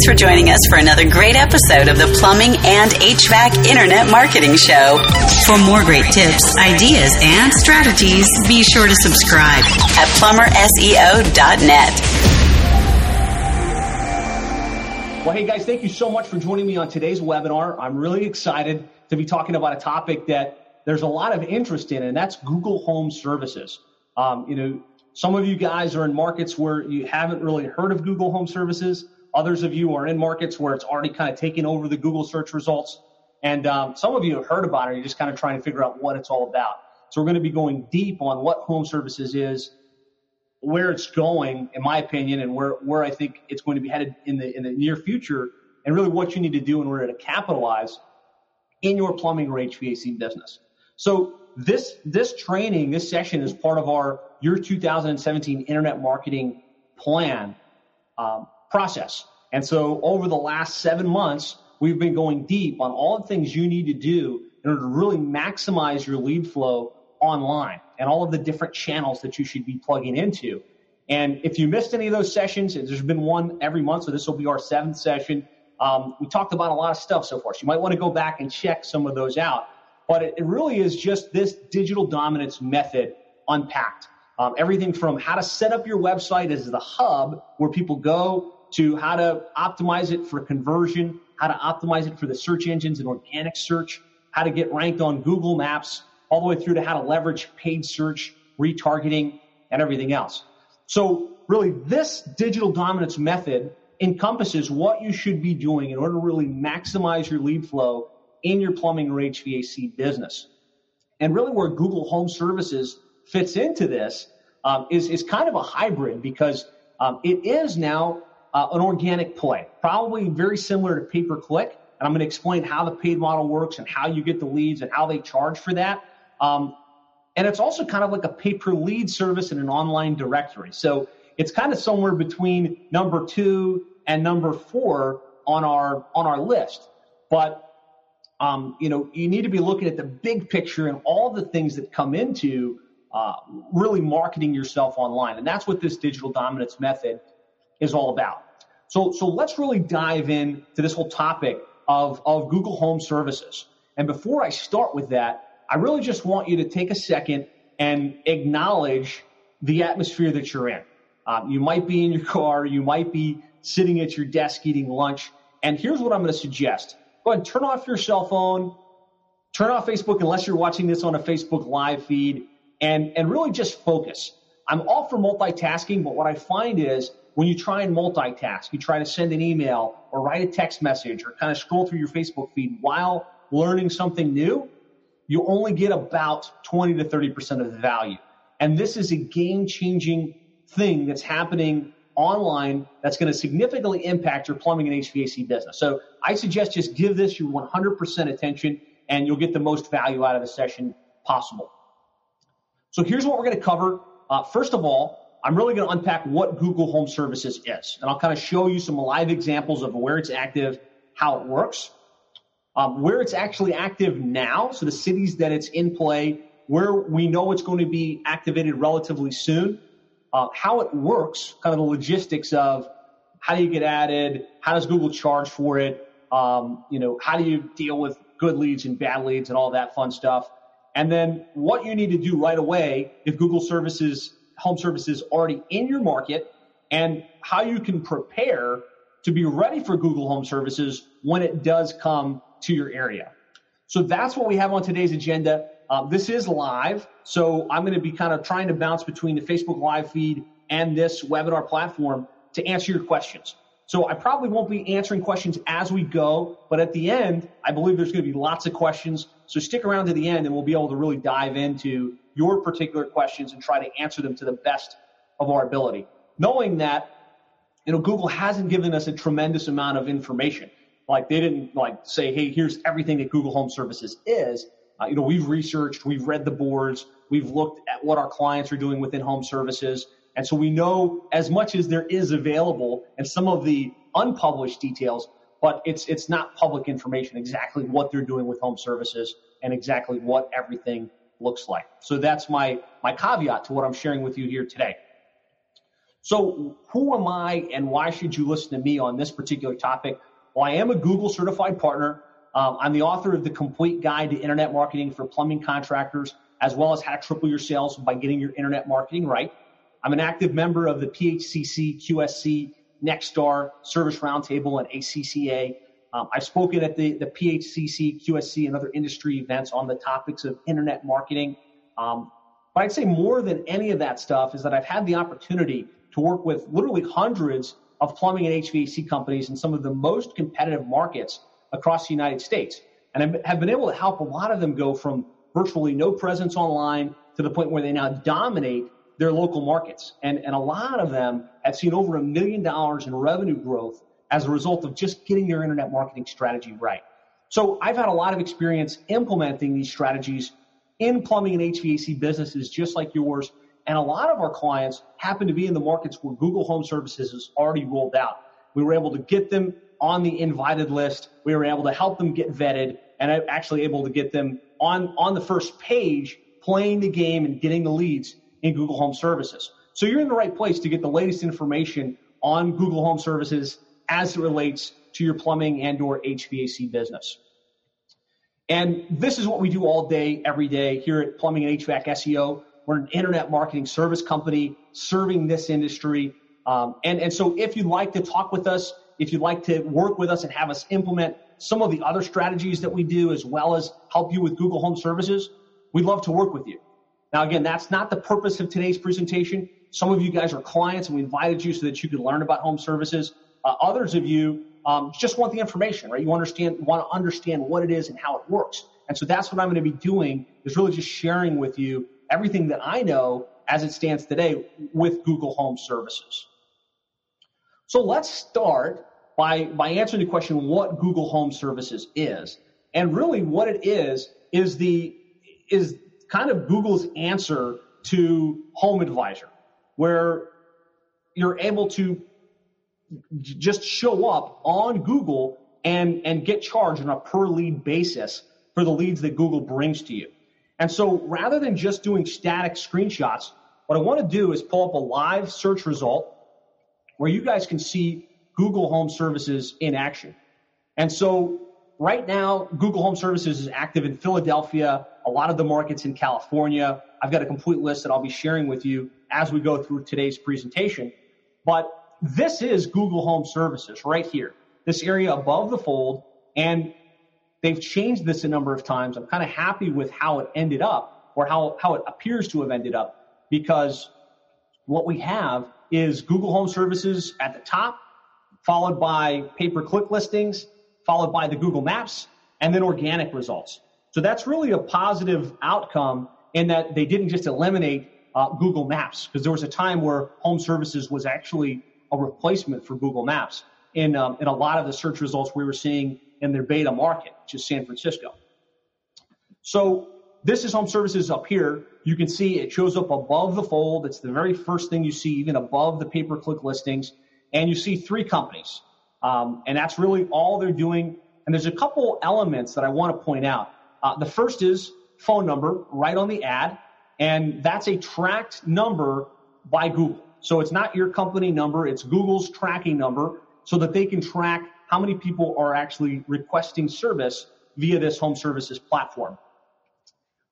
Thanks for joining us for another great episode of the Plumbing and HVAC Internet Marketing Show. For more great tips, ideas, and strategies, be sure to subscribe at plumberseo.net. Well, hey guys, thank you so much for joining me on today's webinar. I'm really excited to be talking about a topic that there's a lot of interest in, and that's Google Home Services. Um, you know, some of you guys are in markets where you haven't really heard of Google Home Services. Others of you are in markets where it's already kind of taken over the Google search results. And um, some of you have heard about it. You're just kind of trying to figure out what it's all about. So we're going to be going deep on what home services is, where it's going, in my opinion, and where, where I think it's going to be headed in the, in the near future, and really what you need to do in order to capitalize in your plumbing or HVAC business. So this, this training, this session is part of our year 2017 internet marketing plan. Um, process. And so over the last seven months, we've been going deep on all the things you need to do in order to really maximize your lead flow online and all of the different channels that you should be plugging into. And if you missed any of those sessions, there's been one every month, so this will be our seventh session. Um, we talked about a lot of stuff so far, so you might want to go back and check some of those out. But it, it really is just this digital dominance method unpacked. Um, everything from how to set up your website as the hub where people go to how to optimize it for conversion, how to optimize it for the search engines and organic search, how to get ranked on Google Maps, all the way through to how to leverage paid search, retargeting, and everything else. So really this digital dominance method encompasses what you should be doing in order to really maximize your lead flow in your plumbing or HVAC business. And really where Google Home Services fits into this um, is, is kind of a hybrid because um, it is now uh, an organic play, probably very similar to pay per click. And I'm going to explain how the paid model works and how you get the leads and how they charge for that. Um, and it's also kind of like a pay per lead service in an online directory. So it's kind of somewhere between number two and number four on our on our list. But um, you know, you need to be looking at the big picture and all the things that come into uh, really marketing yourself online, and that's what this digital dominance method is all about. So, so let's really dive in to this whole topic of, of Google Home Services. And before I start with that, I really just want you to take a second and acknowledge the atmosphere that you're in. Um, you might be in your car, you might be sitting at your desk eating lunch. And here's what I'm going to suggest. Go ahead and turn off your cell phone, turn off Facebook unless you're watching this on a Facebook live feed, and, and really just focus. I'm all for multitasking, but what I find is when you try and multitask, you try to send an email or write a text message or kind of scroll through your Facebook feed while learning something new, you only get about 20 to 30% of the value. And this is a game changing thing that's happening online that's going to significantly impact your plumbing and HVAC business. So I suggest just give this your 100% attention and you'll get the most value out of the session possible. So here's what we're going to cover. Uh, first of all, I'm really going to unpack what Google Home Services is. And I'll kind of show you some live examples of where it's active, how it works, um, where it's actually active now, so the cities that it's in play, where we know it's going to be activated relatively soon, uh, how it works, kind of the logistics of how do you get added, how does Google charge for it, um, you know, how do you deal with good leads and bad leads and all that fun stuff. And then what you need to do right away if Google services home services already in your market and how you can prepare to be ready for Google Home Services when it does come to your area. So that's what we have on today's agenda. Uh, this is live, so I'm going to be kind of trying to bounce between the Facebook Live feed and this webinar platform to answer your questions. So I probably won't be answering questions as we go, but at the end, I believe there's going to be lots of questions. So stick around to the end and we'll be able to really dive into your particular questions and try to answer them to the best of our ability. Knowing that, you know, Google hasn't given us a tremendous amount of information. Like they didn't like say, hey, here's everything that Google Home Services is. Uh, you know, we've researched, we've read the boards, we've looked at what our clients are doing within home services. And so we know as much as there is available and some of the unpublished details, but it's, it's not public information exactly what they're doing with home services and exactly what everything looks like. So that's my, my caveat to what I'm sharing with you here today. So, who am I and why should you listen to me on this particular topic? Well, I am a Google certified partner. Um, I'm the author of the complete guide to internet marketing for plumbing contractors, as well as how to triple your sales by getting your internet marketing right. I'm an active member of the PHCC, QSC, Nexstar, Service Roundtable, and ACCA. Um, I've spoken at the, the PHCC, QSC, and other industry events on the topics of internet marketing. Um, but I'd say more than any of that stuff is that I've had the opportunity to work with literally hundreds of plumbing and HVAC companies in some of the most competitive markets across the United States. And I have been able to help a lot of them go from virtually no presence online to the point where they now dominate their local markets. And, and a lot of them have seen over a million dollars in revenue growth as a result of just getting their internet marketing strategy right. So I've had a lot of experience implementing these strategies in plumbing and HVAC businesses just like yours. And a lot of our clients happen to be in the markets where Google Home Services is already rolled out. We were able to get them on the invited list. We were able to help them get vetted and actually able to get them on, on the first page playing the game and getting the leads in Google Home Services. So you're in the right place to get the latest information on Google Home Services as it relates to your plumbing and or HVAC business. And this is what we do all day, every day here at Plumbing and HVAC SEO. We're an internet marketing service company serving this industry. Um, and, and so if you'd like to talk with us, if you'd like to work with us and have us implement some of the other strategies that we do, as well as help you with Google Home Services, we'd love to work with you. Now, again, that's not the purpose of today's presentation. Some of you guys are clients and we invited you so that you could learn about home services. Uh, others of you um, just want the information, right? You understand, want to understand what it is and how it works. And so that's what I'm going to be doing is really just sharing with you everything that I know as it stands today with Google Home Services. So let's start by, by answering the question what Google Home Services is. And really what it is is the is kind of Google's answer to Home Advisor, where you're able to just show up on Google and, and get charged on a per lead basis for the leads that Google brings to you. And so rather than just doing static screenshots, what I want to do is pull up a live search result where you guys can see Google Home Services in action. And so right now, Google Home Services is active in Philadelphia, a lot of the markets in California. I've got a complete list that I'll be sharing with you as we go through today's presentation. But this is Google Home Services right here, this area above the fold. And they've changed this a number of times. I'm kind of happy with how it ended up or how, how it appears to have ended up because what we have is Google Home Services at the top, followed by pay per click listings, followed by the Google Maps, and then organic results. So that's really a positive outcome in that they didn't just eliminate uh, Google Maps because there was a time where home services was actually a replacement for Google Maps in, um, in a lot of the search results we were seeing in their beta market, which is San Francisco. So this is home services up here. You can see it shows up above the fold. It's the very first thing you see, even above the pay-per-click listings. And you see three companies. Um, and that's really all they're doing. And there's a couple elements that I want to point out. Uh, the first is phone number right on the ad, and that's a tracked number by Google. So it's not your company number, it's Google's tracking number so that they can track how many people are actually requesting service via this home services platform.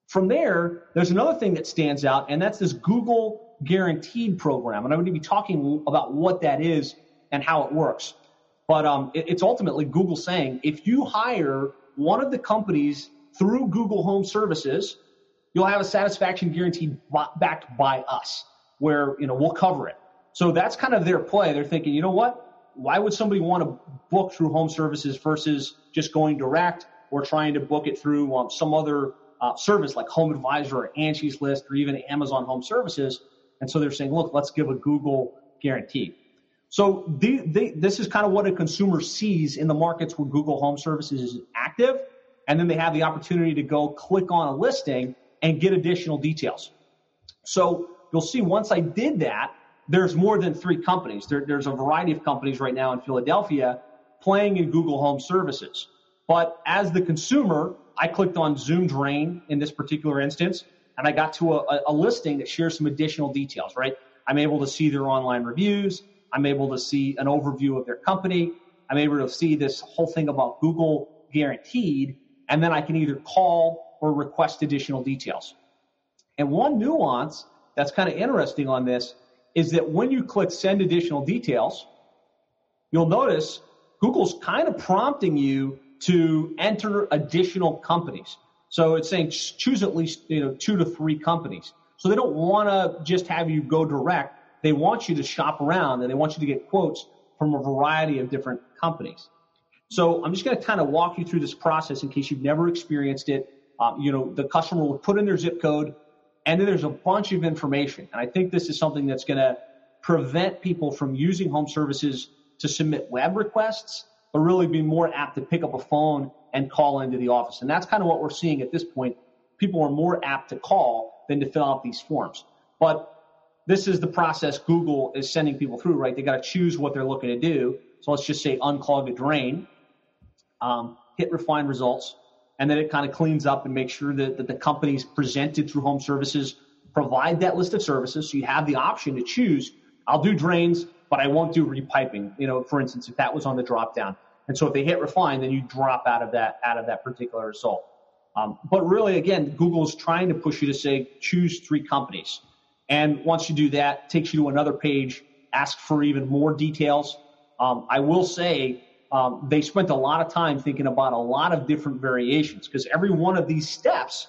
From there, there's another thing that stands out, and that's this Google Guaranteed program. And I'm going to be talking about what that is and how it works. But um, it, it's ultimately Google saying if you hire one of the companies through Google Home Services, you'll have a satisfaction guarantee backed by us, where you know we'll cover it. So that's kind of their play. They're thinking, you know what? Why would somebody want to book through Home Services versus just going direct or trying to book it through um, some other uh, service like Home Advisor or Angie's List or even Amazon Home Services? And so they're saying, look, let's give a Google guarantee. So the, the, this is kind of what a consumer sees in the markets where Google Home Services is active and then they have the opportunity to go click on a listing and get additional details. So you'll see once I did that, there's more than three companies. There, there's a variety of companies right now in Philadelphia playing in Google Home Services. But as the consumer, I clicked on Zoom Drain in this particular instance, and I got to a, a listing that shares some additional details, right? I'm able to see their online reviews. I'm able to see an overview of their company. I'm able to see this whole thing about Google guaranteed, and then I can either call or request additional details. And one nuance that's kind of interesting on this is that when you click send additional details, you'll notice Google's kind of prompting you to enter additional companies. So it's saying choose at least you know two to three companies. So they don't want to just have you go direct. They want you to shop around and they want you to get quotes from a variety of different companies. So I'm just going to kind of walk you through this process in case you've never experienced it. Um, you know, the customer will put in their zip code, and then there's a bunch of information. And I think this is something that's going to prevent people from using home services to submit web requests, but really be more apt to pick up a phone and call into the office. And that's kind of what we're seeing at this point. People are more apt to call than to fill out these forms. But this is the process Google is sending people through, right? They got to choose what they're looking to do. So let's just say unclog a drain, um, hit refine results, and then it kind of cleans up and makes sure that, that the companies presented through home services provide that list of services. So you have the option to choose, I'll do drains, but I won't do repiping. You know, for instance, if that was on the drop down. And so if they hit refine, then you drop out of that out of that particular result. Um, but really, again, Google is trying to push you to say choose three companies. And once you do that, takes you to another page, ask for even more details. Um, I will say um, they spent a lot of time thinking about a lot of different variations because every one of these steps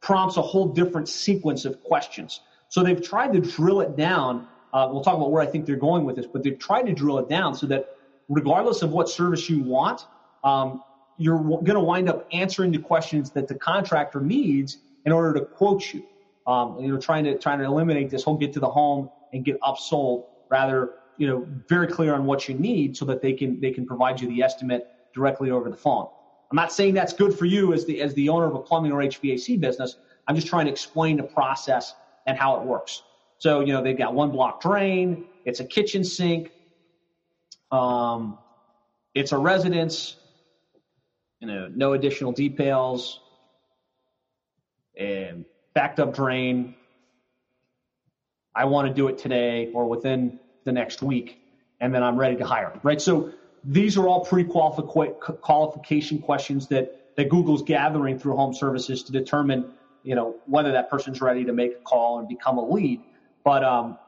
prompts a whole different sequence of questions. So they've tried to drill it down. Uh, we'll talk about where I think they're going with this, but they've tried to drill it down so that regardless of what service you want, um, you're going to wind up answering the questions that the contractor needs in order to quote you. Um, you know, trying to trying to eliminate this whole get to the home and get upsold. Rather, you know, very clear on what you need so that they can they can provide you the estimate directly over the phone. I'm not saying that's good for you as the as the owner of a plumbing or HVAC business. I'm just trying to explain the process and how it works. So, you know, they've got one block drain, it's a kitchen sink, um, it's a residence, you know, no additional details, and backed up drain. I want to do it today or within the next week, and then I'm ready to hire. Right. So these are all pre-qualification questions that that Google's gathering through home services to determine, you know, whether that person's ready to make a call and become a lead. But um,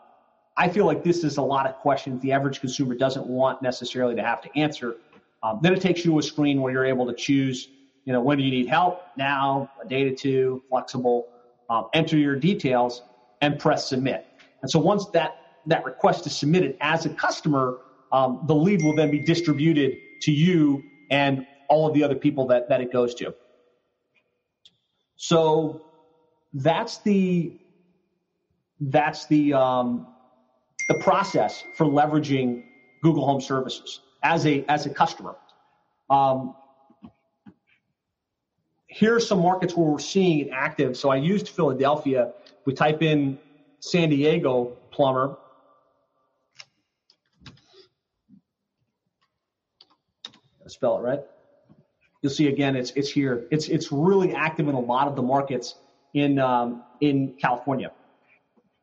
I feel like this is a lot of questions the average consumer doesn't want necessarily to have to answer. Um, then it takes you to a screen where you're able to choose, you know, when do you need help? Now, a day to two, flexible. Um, enter your details and press submit. And so once that that request is submitted as a customer, um, the lead will then be distributed to you and all of the other people that that it goes to. So that's the that's the um, the process for leveraging Google Home Services as a as a customer. Um, here are some markets where we're seeing it active. So I used Philadelphia. We type in San Diego plumber. Spell it right. You'll see again, it's it's here. It's it's really active in a lot of the markets in um, in California.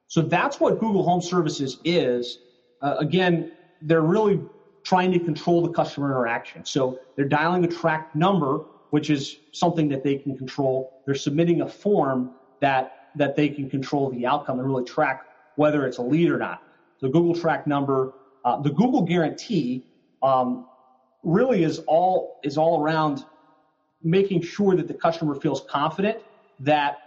So that's what Google Home Services is. Uh, again, they're really trying to control the customer interaction. So they're dialing a track number, which is something that they can control. They're submitting a form that that they can control the outcome and really track whether it's a lead or not. The Google track number, uh, the Google guarantee, um, really is all is all around making sure that the customer feels confident that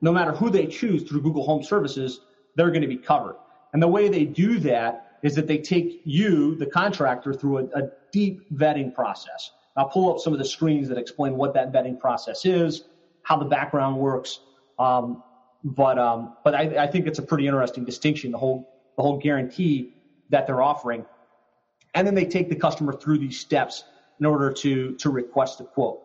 no matter who they choose through Google Home Services, they're going to be covered. And the way they do that is that they take you, the contractor, through a, a deep vetting process. I'll pull up some of the screens that explain what that vetting process is, how the background works. Um, but um, but I, I think it's a pretty interesting distinction, the whole the whole guarantee that they're offering. And then they take the customer through these steps in order to to request a quote.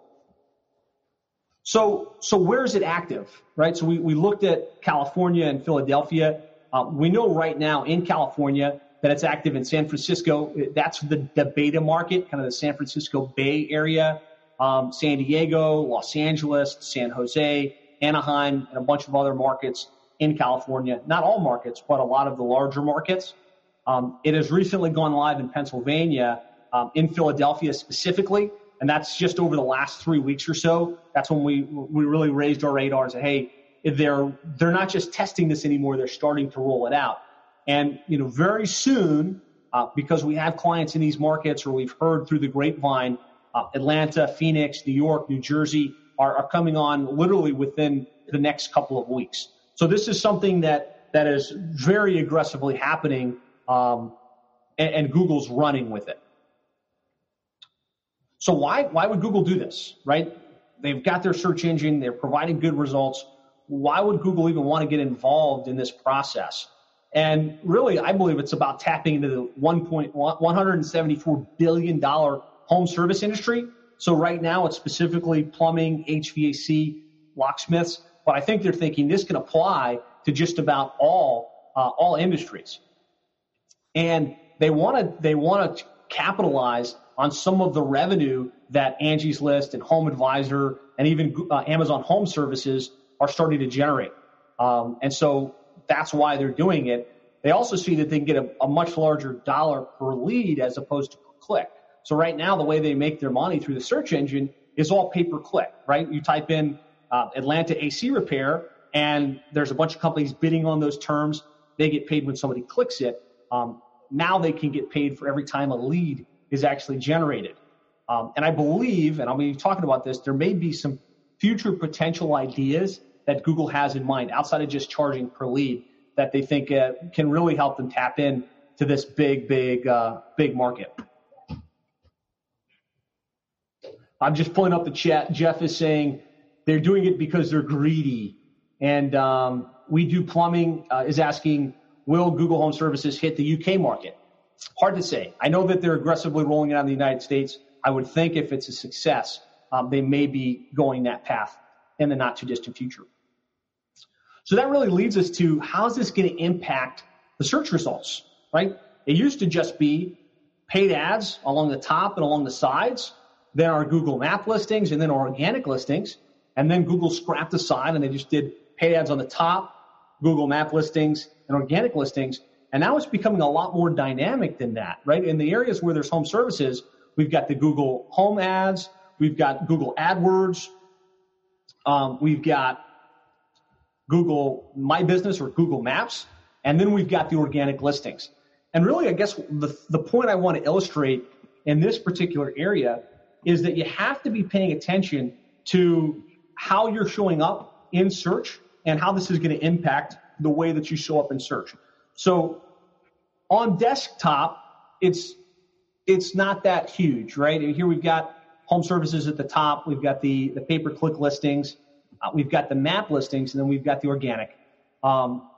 So, so where is it active, right? So we, we looked at California and Philadelphia. Uh, we know right now in California that it's active in San Francisco. That's the, the beta market, kind of the San Francisco Bay Area, um, San Diego, Los Angeles, San Jose, Anaheim, and a bunch of other markets in California, not all markets, but a lot of the larger markets. Um, it has recently gone live in Pennsylvania, um, in Philadelphia specifically, and that's just over the last three weeks or so. That's when we we really raised our radar and said, hey, they're they're not just testing this anymore; they're starting to roll it out. And you know, very soon, uh, because we have clients in these markets, or we've heard through the grapevine, uh, Atlanta, Phoenix, New York, New Jersey are, are coming on literally within the next couple of weeks. So this is something that that is very aggressively happening um, and, and Google's running with it. So why why would Google do this, right? They've got their search engine, they're providing good results. Why would Google even want to get involved in this process? And really, I believe it's about tapping into the 1.174 billion dollar home service industry. So right now, it's specifically plumbing, HVAC, locksmiths. But I think they're thinking this can apply to just about all uh, all industries and they want to they want to capitalize on some of the revenue that Angie's List and Home Advisor and even uh, Amazon Home Services are starting to generate. Um, and so that's why they're doing it. They also see that they can get a, a much larger dollar per lead as opposed to click. So right now, the way they make their money through the search engine is all pay per click, right? You type in uh, Atlanta AC repair, and there's a bunch of companies bidding on those terms. They get paid when somebody clicks it. Um, now they can get paid for every time a lead is actually generated. Um, and I believe, and I'll be talking about this, there may be some future potential ideas that Google has in mind outside of just charging per lead that they think uh, can really help them tap in to this big, big, uh, big market. I'm just pulling up the chat. Jeff is saying they're doing it because they're greedy. And um, we do plumbing uh, is asking Will Google Home Services hit the UK market? Hard to say. I know that they're aggressively rolling it out in the United States. I would think if it's a success, um, they may be going that path in the not too distant future. So that really leads us to how's this going to impact the search results, right? It used to just be paid ads along the top and along the sides, then our Google map listings, and then our organic listings. And then Google scrapped aside and they just did paid ads on the top, Google map listings, and organic listings. And now it's becoming a lot more dynamic than that, right? In the areas where there's home services, we've got the Google Home ads, we've got Google AdWords, um, we've got Google My Business or Google Maps, and then we've got the organic listings. And really, I guess the, the point I want to illustrate in this particular area is that you have to be paying attention to how you're showing up in search and how this is going to impact the way that you show up in search. So on desktop, it's it's not that huge, right? And here we've got home services at the top. We've got the the pay per click listings. Uh, we've got the map listings, and then we've got the organic. Um,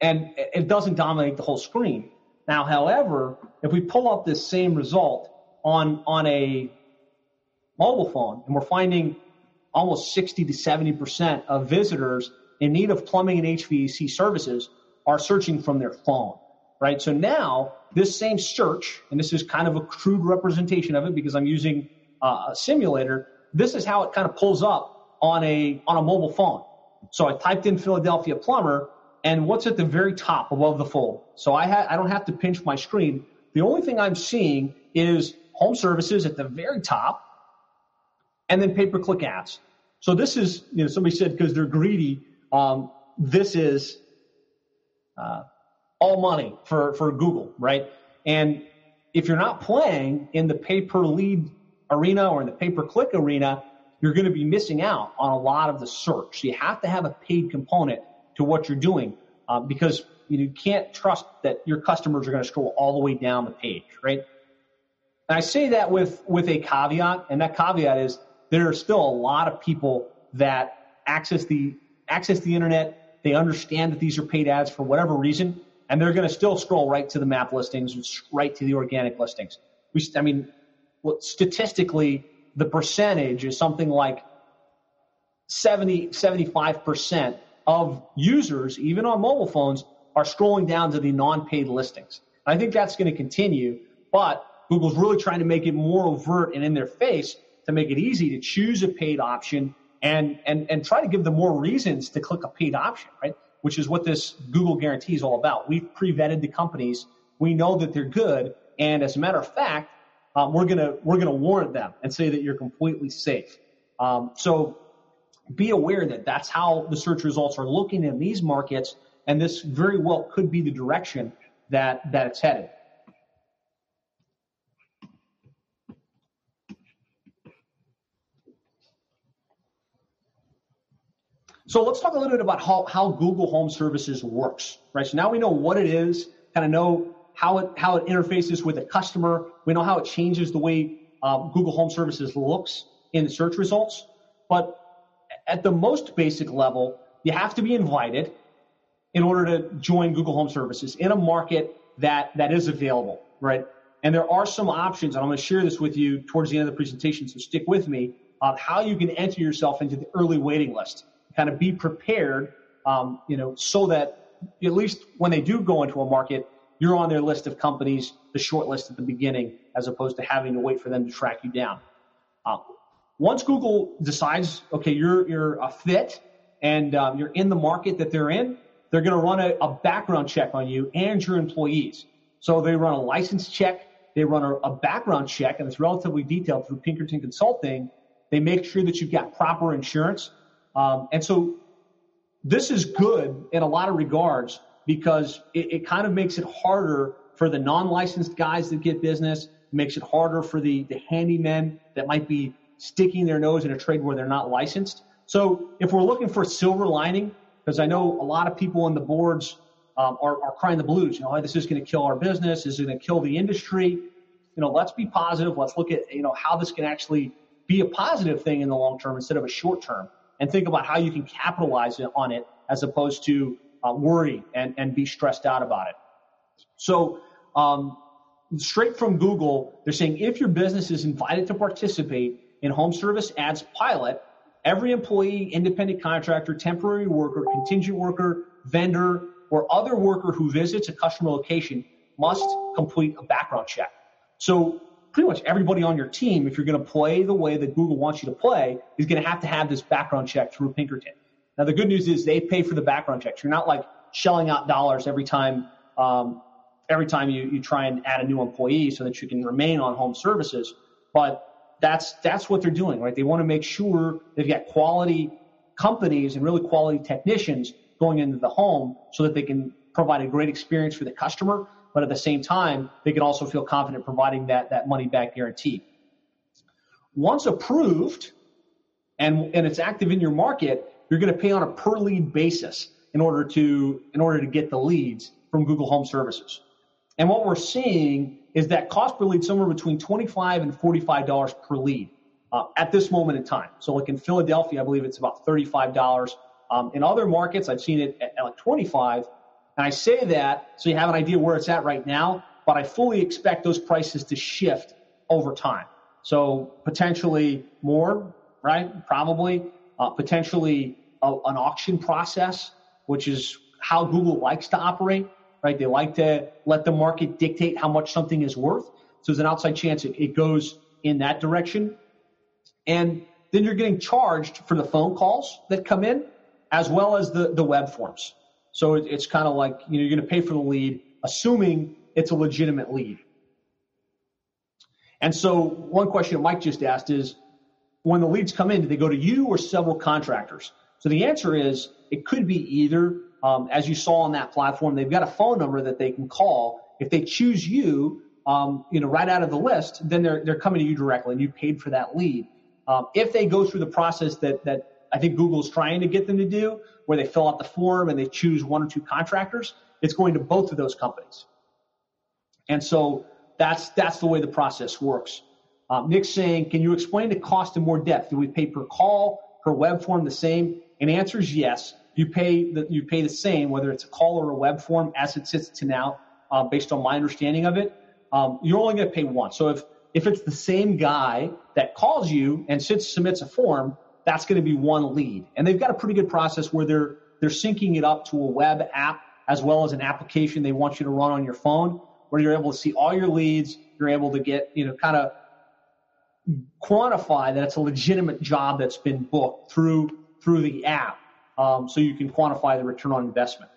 and it doesn't dominate the whole screen. Now, however, if we pull up this same result on on a mobile phone, and we're finding almost 60 to 70 percent of visitors in need of plumbing and HVAC services are searching from their phone, right? So now this same search, and this is kind of a crude representation of it because I'm using uh, a simulator. This is how it kind of pulls up on a on a mobile phone. So I typed in Philadelphia plumber, and what's at the very top above the fold? So I ha- I don't have to pinch my screen. The only thing I'm seeing is home services at the very top, and then pay-per-click ads. So this is, you know, somebody said because they're greedy, um, this is uh, all money for, for Google, right? And if you're not playing in the pay per lead arena or in the pay per click arena, you're going to be missing out on a lot of the search. You have to have a paid component to what you're doing uh, because you can't trust that your customers are going to scroll all the way down the page, right? And I say that with, with a caveat, and that caveat is there are still a lot of people that access the access the internet. They understand that these are paid ads for whatever reason, and they're going to still scroll right to the map listings, right to the organic listings. We, I mean, statistically, the percentage is something like 70, 75% of users, even on mobile phones, are scrolling down to the non-paid listings. I think that's going to continue, but Google's really trying to make it more overt and in their face to make it easy to choose a paid option and and and try to give them more reasons to click a paid option, right? Which is what this Google guarantee is all about. We've pre-vetted the companies. We know that they're good, and as a matter of fact, um, we're gonna we're gonna warrant them and say that you're completely safe. Um, so be aware that that's how the search results are looking in these markets, and this very well could be the direction that that it's headed. So let's talk a little bit about how, how Google Home Services works, right? So now we know what it is, kind of know how it how it interfaces with the customer. We know how it changes the way um, Google Home Services looks in the search results. But at the most basic level, you have to be invited in order to join Google Home Services in a market that that is available, right? And there are some options, and I'm going to share this with you towards the end of the presentation. So stick with me on how you can enter yourself into the early waiting list kind of be prepared, um, you know, so that at least when they do go into a market, you're on their list of companies, the short list at the beginning, as opposed to having to wait for them to track you down. Uh, once Google decides, okay, you're you're a fit and um, you're in the market that they're in, they're going to run a, a, background check on you and your employees. So they run a license check, they run a, a background check, and it's relatively detailed through Pinkerton Consulting. They make sure that you've got proper insurance. Um, and so this is good in a lot of regards because it, it kind of makes it harder for the non-licensed guys that get business, makes it harder for the, the handymen that might be sticking their nose in a trade where they're not licensed. So if we're looking for silver lining, because I know a lot of people on the boards um, are, are crying the blues, you know, this is going to kill our business, this is going to kill the industry. You know, let's be positive. Let's look at, you know, how this can actually be a positive thing in the long term instead of a short term and think about how you can capitalize on it as opposed to uh, worry and, and be stressed out about it. So, um, straight from Google, they're saying if your business is invited to participate in home service ads pilot, every employee, independent contractor, temporary worker, contingent worker, vendor, or other worker who visits a customer location must complete a background check. So pretty much everybody on your team, if you're going to play the way that Google wants you to play, is going to have to have this background check through Pinkerton. Now, the good news is they pay for the background checks. You're not like shelling out dollars every time, um, every time you, you try and add a new employee so that you can remain on home services. But that's, that's what they're doing, right? They want to make sure they've got quality companies and really quality technicians going into the home so that they can provide a great experience for the customer but at the same time, they can also feel confident providing that, that money back guarantee. Once approved and, and it's active in your market, you're going to pay on a per lead basis in order to, in order to get the leads from Google Home Services. And what we're seeing is that cost per lead somewhere between 25 and $45 per lead uh, at this moment in time. So like in Philadelphia, I believe it's about $35. Um, in other markets, I've seen it at, at like 25 and I say that so you have an idea where it's at right now, but I fully expect those prices to shift over time. So potentially more, right? Probably, uh, potentially a, an auction process, which is how Google likes to operate, right? They like to let the market dictate how much something is worth. So there's an outside chance it, it goes in that direction. And then you're getting charged for the phone calls that come in as well as the, the web forms. So it's kind of like, you know, you're going to pay for the lead, assuming it's a legitimate lead. And so one question Mike just asked is, when the leads come in, do they go to you or several contractors? So the answer is, it could be either. Um, as you saw on that platform, they've got a phone number that they can call. If they choose you, um, you know, right out of the list, then they're they're coming to you directly, and you paid for that lead. Um, if they go through the process that that I think Google's trying to get them to do, where they fill out the form and they choose one or two contractors, it's going to both of those companies. And so that's that's the way the process works. Um, Nick's saying, can you explain the cost in more depth? Do we pay per call, per web form, the same? And answer is yes. You pay the you pay the same whether it's a call or a web form as it sits to now, uh, based on my understanding of it. Um, you're only going to pay once. So if if it's the same guy that calls you and sits submits a form, that's going to be one lead. And they've got a pretty good process where they're they're syncing it up to a web app as well as an application they want you to run on your phone where you're able to see all your leads, you're able to get, you know, kind of quantify that it's a legitimate job that's been booked through through the app, um, so you can quantify the return on investment.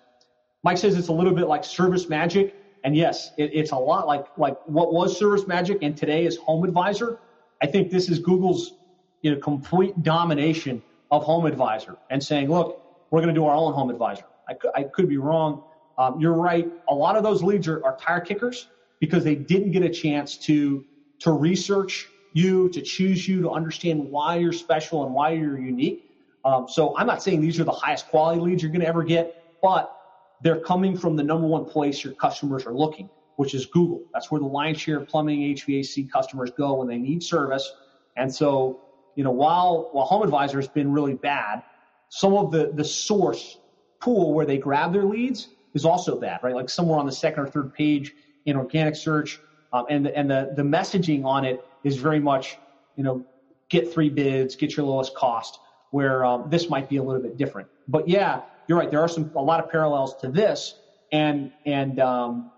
Mike says it's a little bit like Service Magic, and yes, it, it's a lot like like what was Service Magic and today is Home Advisor. I think this is Google's you know complete domination of Home Advisor and saying, look, we're going to do our own Home Advisor. I could, I could be wrong. Um, you're right. A lot of those leads are, are tire kickers because they didn't get a chance to to research you, to choose you, to understand why you're special and why you're unique. Um, so I'm not saying these are the highest quality leads you're going to ever get, but they're coming from the number one place your customers are looking, which is Google. That's where the lion's share of plumbing HVAC customers go when they need service. And so, you know, while while Home Advisor has been really bad, some of the the source pool where they grab their leads is also bad, right? Like somewhere on the second or third page in organic search, um, and the, and the the messaging on it is very much, you know, get three bids, get your lowest cost. Where um, this might be a little bit different, but yeah, you're right. There are some a lot of parallels to this and and um,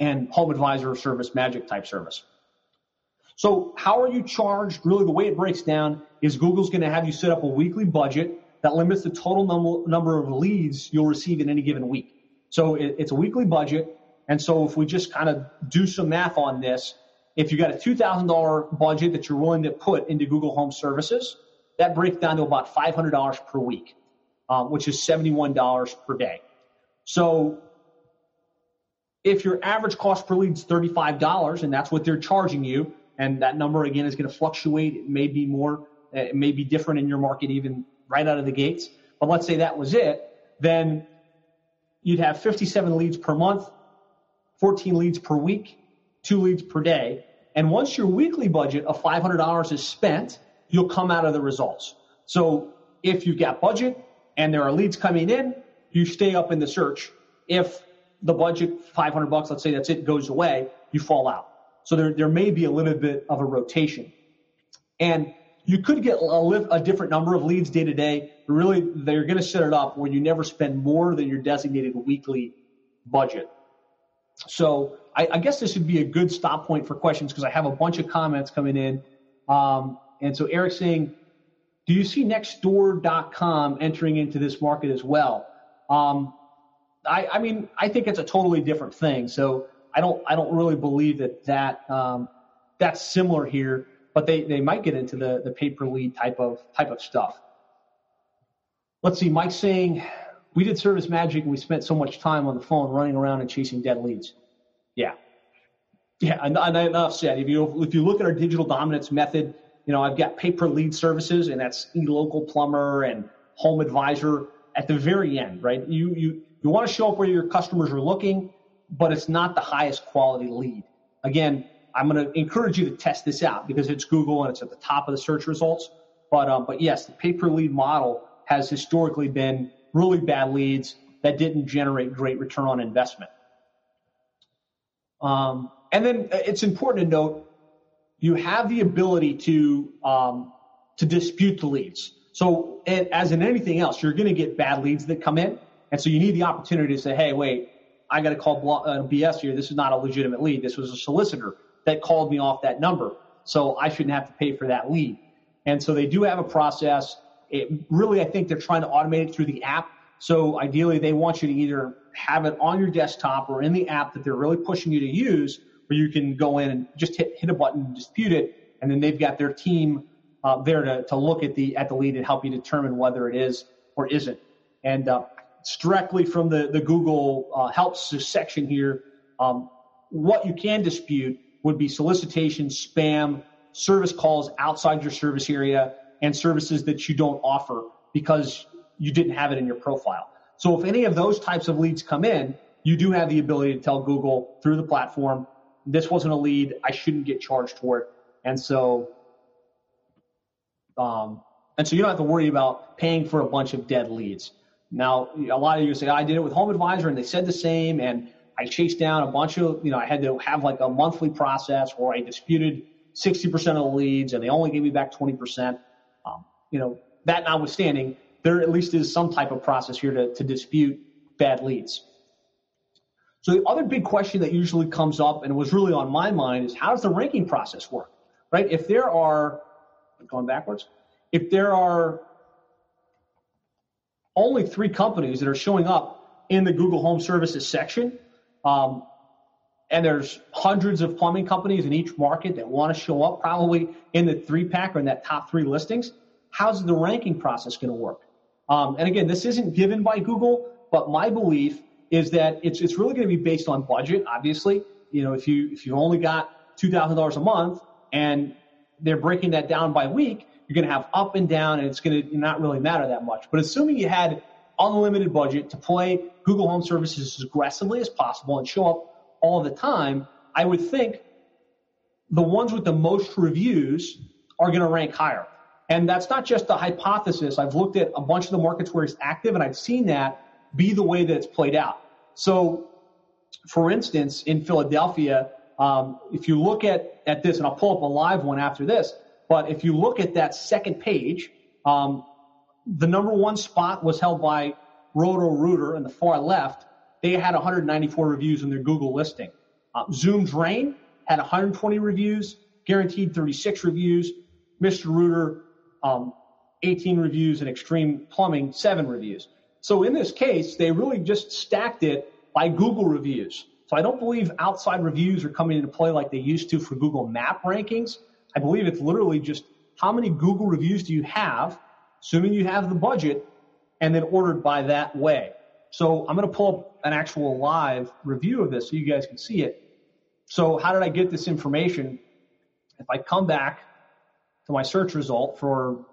and Home Advisor Service Magic type service. So how are you charged? Really, the way it breaks down is Google's going to have you set up a weekly budget that limits the total number number of leads you'll receive in any given week. So it, it's a weekly budget, and so if we just kind of do some math on this, if you've got a two thousand dollar budget that you're willing to put into Google Home Services, that breaks down to about five hundred dollars per week um, which is $71 per day. So if your average cost per lead is $35 and that's what they're charging you, and that number again is going to fluctuate, it may be more, eh, it may be different in your market even right out of the gates. But let's say that was it, then you'd have 57 leads per month, 14 leads per week, two leads per day. And once your weekly budget of $500 is spent, you'll come out of the results. So if you've got budget, and there are leads coming in, you stay up in the search. If the budget, 500 bucks, let's say that's it, goes away, you fall out. So there, there may be a little bit of a rotation. And you could get a, a different number of leads day to day. Really, they're going to set it up where you never spend more than your designated weekly budget. So I, I guess this would be a good stop point for questions because I have a bunch of comments coming in. Um, and so Eric's saying, do you see Nextdoor.com entering into this market as well? Um, I, I, mean, I think it's a totally different thing. So I don't, I don't really believe that that um, that's similar here. But they, they might get into the the pay per lead type of type of stuff. Let's see. Mike saying we did Service Magic and we spent so much time on the phone running around and chasing dead leads. Yeah, yeah. Enough said. If you if you look at our digital dominance method you know, I've got pay per lead services, and that's eLocal Plumber and Home Advisor at the very end, right? You you you want to show up where your customers are looking, but it's not the highest quality lead. Again, I'm going to encourage you to test this out because it's Google and it's at the top of the search results. But um, but yes, the pay per lead model has historically been really bad leads that didn't generate great return on investment. Um, and then it's important to note you have the ability to um, to dispute the leads. So as in anything else, you're going to get bad leads that come in, and so you need the opportunity to say, "Hey, wait, I got to call uh, BS here. This is not a legitimate lead. This was a solicitor that called me off that number, so I shouldn't have to pay for that lead." And so they do have a process. It really, I think they're trying to automate it through the app. So ideally, they want you to either have it on your desktop or in the app that they're really pushing you to use where you can go in and just hit, hit a button and dispute it, and then they've got their team uh, there to, to look at the at the lead and help you determine whether it is or isn't. And uh, directly from the the Google uh, helps section here, um, what you can dispute would be solicitation, spam, service calls outside your service area, and services that you don't offer because you didn't have it in your profile. So if any of those types of leads come in, you do have the ability to tell Google through the platform, this wasn't a lead. I shouldn't get charged for it. And so, um, and so you don't have to worry about paying for a bunch of dead leads. Now, a lot of you say, I did it with Home Advisor and they said the same. And I chased down a bunch of, you know, I had to have like a monthly process where I disputed 60% of the leads and they only gave me back 20%. Um, you know, that notwithstanding, there at least is some type of process here to, to dispute bad leads. So the other big question that usually comes up and was really on my mind is how does the ranking process work? right? If there are, going backwards, if there are only three companies that are showing up in the Google Home Services section, um, and there's hundreds of plumbing companies in each market that want to show up probably in the three pack or in that top three listings. How's the ranking process going to work? Um, and again, this isn't given by Google, but my belief is that it's it's really going to be based on budget. Obviously, you know, if you if you've only got two thousand dollars a month and they're breaking that down by week, you're going to have up and down, and it's going to not really matter that much. But assuming you had unlimited budget to play Google Home Services as aggressively as possible and show up all the time, I would think the ones with the most reviews are going to rank higher. And that's not just a hypothesis. I've looked at a bunch of the markets where it's active and I've seen that be the way that it's played out. So, for instance, in Philadelphia, um, if you look at, at this, and I'll pull up a live one after this, but if you look at that second page, um, the number one spot was held by Roto Rooter in the far left, they had 194 reviews in their Google listing. Uh, Zoom Drain had 120 reviews, guaranteed 36 reviews. Mr. Rooter, um, 18 reviews, and Extreme Plumbing, seven reviews. So in this case, they really just stacked it by Google reviews. So I don't believe outside reviews are coming into play like they used to for Google Map rankings. I believe it's literally just how many Google reviews do you have, assuming you have the budget, and then ordered by that way. So I'm going to pull up an actual live review of this so you guys can see it. So how did I get this information? If I come back to my search result for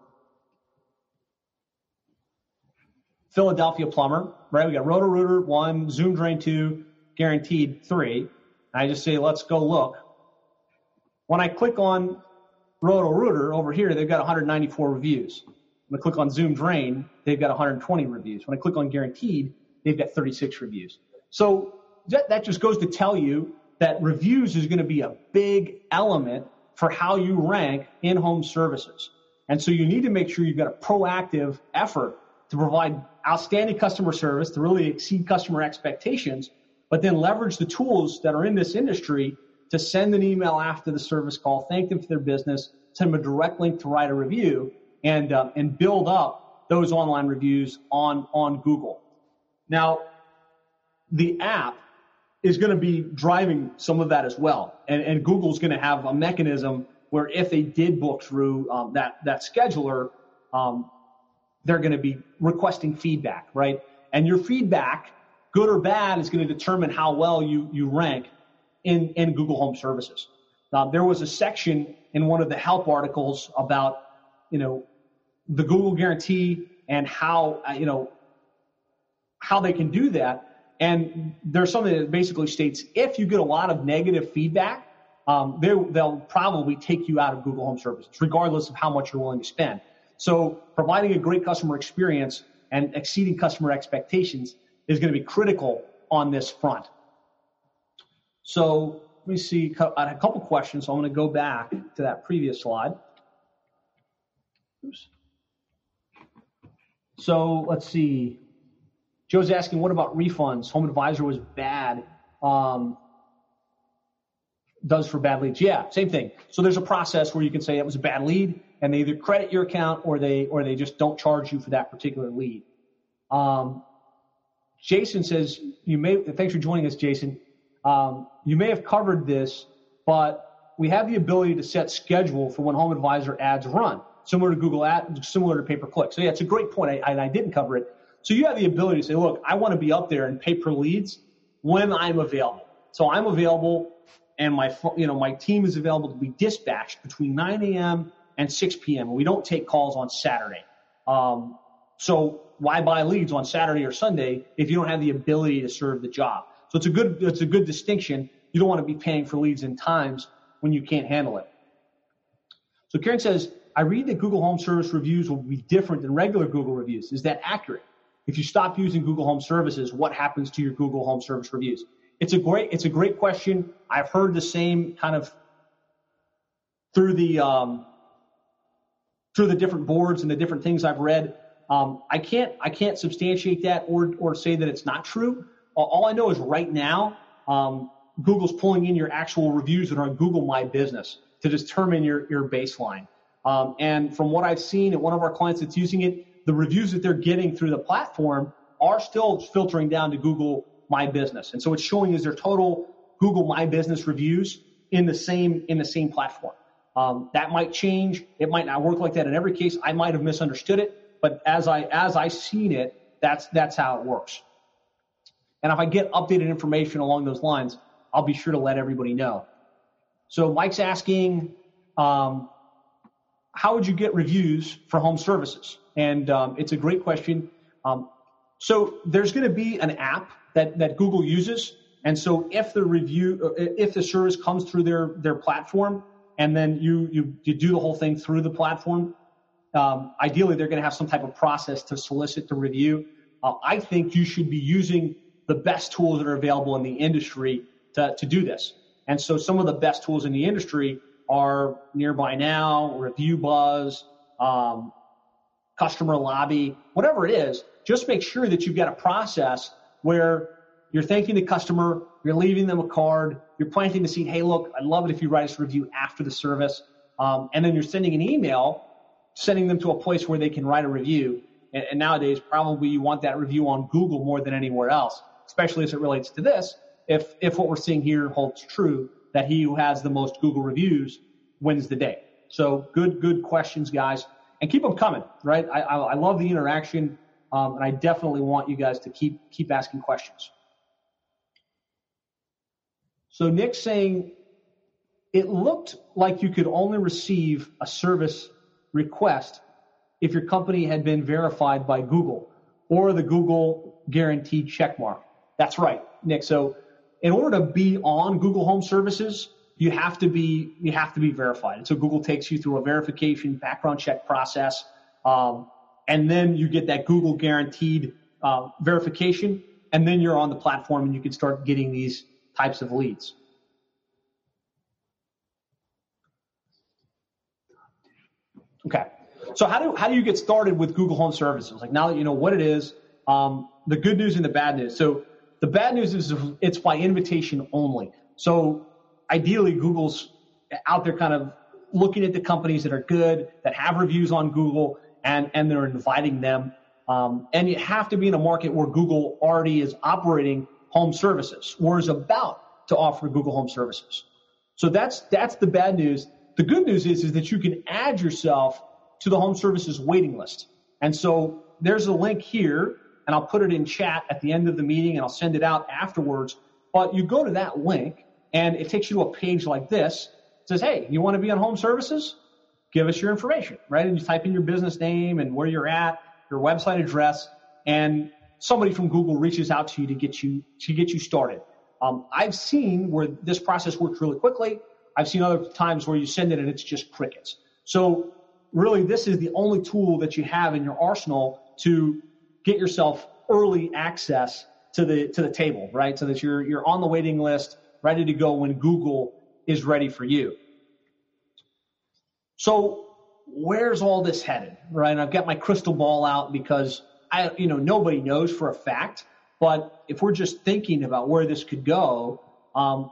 Philadelphia plumber, right? We got Roto Rooter one, Zoom Drain two, guaranteed three. I just say, let's go look. When I click on Roto Rooter over here, they've got 194 reviews. When I click on Zoom Drain, they've got 120 reviews. When I click on Guaranteed, they've got 36 reviews. So that, that just goes to tell you that reviews is going to be a big element for how you rank in home services. And so you need to make sure you've got a proactive effort to provide outstanding customer service to really exceed customer expectations, but then leverage the tools that are in this industry to send an email after the service call, thank them for their business, send them a direct link to write a review, and uh, and build up those online reviews on on Google. Now, the app is going to be driving some of that as well. And, and Google's going to have a mechanism where if they did book through um, that, that scheduler, um, they're going to be requesting feedback, right? And your feedback, good or bad, is going to determine how well you, you rank in, in Google Home Services. Now, there was a section in one of the help articles about, you know, the Google guarantee and how, uh, you know, how they can do that. And there's something that basically states if you get a lot of negative feedback, um, they'll probably take you out of Google Home Services, regardless of how much you're willing to spend. So providing a great customer experience and exceeding customer expectations is going to be critical on this front. So let me see. I had a couple questions, so I'm going to go back to that previous slide. Oops. So let's see. Joe's asking, what about refunds? Home Advisor was bad. Um, does for bad leads. Yeah, same thing. So there's a process where you can say it was a bad lead, and they either credit your account or they or they just don't charge you for that particular lead. Um, Jason says you may. Thanks for joining us, Jason. Um, you may have covered this, but we have the ability to set schedule for when Home Advisor ads run, similar to Google Ad, similar to pay per click. So yeah, it's a great point. I, I didn't cover it. So you have the ability to say, look, I want to be up there and pay per leads when I'm available. So I'm available and my, you know, my team is available to be dispatched between 9 a.m. and 6 p.m. We don't take calls on Saturday. Um, so why buy leads on Saturday or Sunday if you don't have the ability to serve the job? So it's a good, it's a good distinction. You don't want to be paying for leads in times when you can't handle it. So Karen says, I read that Google Home Service reviews will be different than regular Google reviews. Is that accurate? If you stop using Google Home Services, what happens to your Google Home Service reviews? It's a great, it's a great question. I've heard the same kind of through the um, through the different boards and the different things I've read. Um, I can't I can't substantiate that or or say that it's not true. All I know is right now, um, Google's pulling in your actual reviews that are on Google My Business. to determine your, your baseline. Um, and from what I've seen at one of our clients that's using it, the reviews that they're getting through the platform are still filtering down to Google My Business. And so it's showing as their total Google My Business reviews in the same in the same platform. Um, that might change. It might not work like that in every case. I might have misunderstood it, but as I as I seen it, that's that's how it works. And if I get updated information along those lines, I'll be sure to let everybody know. So Mike's asking, um, how would you get reviews for home services? And um, it's a great question. Um, so there's going to be an app that that Google uses, and so if the review, if the service comes through their their platform, and then you you you do the whole thing through the platform, um, ideally they're going to have some type of process to solicit the review. Uh, I think you should be using the best tools that are available in the industry to, to do this. And so some of the best tools in the industry are Nearby Now, Review Buzz, um, Customer Lobby, whatever it is. Just make sure that you've got a process where you're thanking the customer, you're leaving them a card, you're planting the seed. Hey, look, I'd love it if you write us a review after the service, um, and then you're sending an email, sending them to a place where they can write a review. And, and nowadays, probably you want that review on Google more than anywhere else especially as it relates to this, if, if what we're seeing here holds true, that he who has the most Google reviews wins the day. So good, good questions, guys. And keep them coming, right? I, I, I love the interaction, um, and I definitely want you guys to keep, keep asking questions. So Nick's saying, it looked like you could only receive a service request if your company had been verified by Google or the Google guaranteed checkmark. That's right, Nick. So in order to be on Google Home Services, you have to be you have to be verified. And so Google takes you through a verification background check process, um, and then you get that Google guaranteed uh, verification, and then you're on the platform and you can start getting these types of leads. Okay, so how do how do you get started with Google Home Services? Like now that you know what it is, um, the good news and the bad news. So the bad news is it's by invitation only. So ideally, Google's out there kind of looking at the companies that are good, that have reviews on Google, and, and they're inviting them. Um, and you have to be in a market where Google already is operating home services or is about to offer Google Home Services. So that's that's the bad news. The good news is, is that you can add yourself to the home services waiting list. And so there's a link here and I'll put it in chat at the end of the meeting and I'll send it out afterwards. But you go to that link and it takes you to a page like this. It says, hey, you want to be on home services? Give us your information, right? And you type in your business name and where you're at, your website address, and somebody from Google reaches out to you to get you to get you started. Um, I've seen where this process works really quickly. I've seen other times where you send it and it's just crickets. So really, this is the only tool that you have in your arsenal to get yourself early access to the to the table, right? So that you're you're on the waiting list, ready to go when Google is ready for you. So where's all this headed, right? And I've got my crystal ball out because I, you know, nobody knows for a fact. But if we're just thinking about where this could go, um,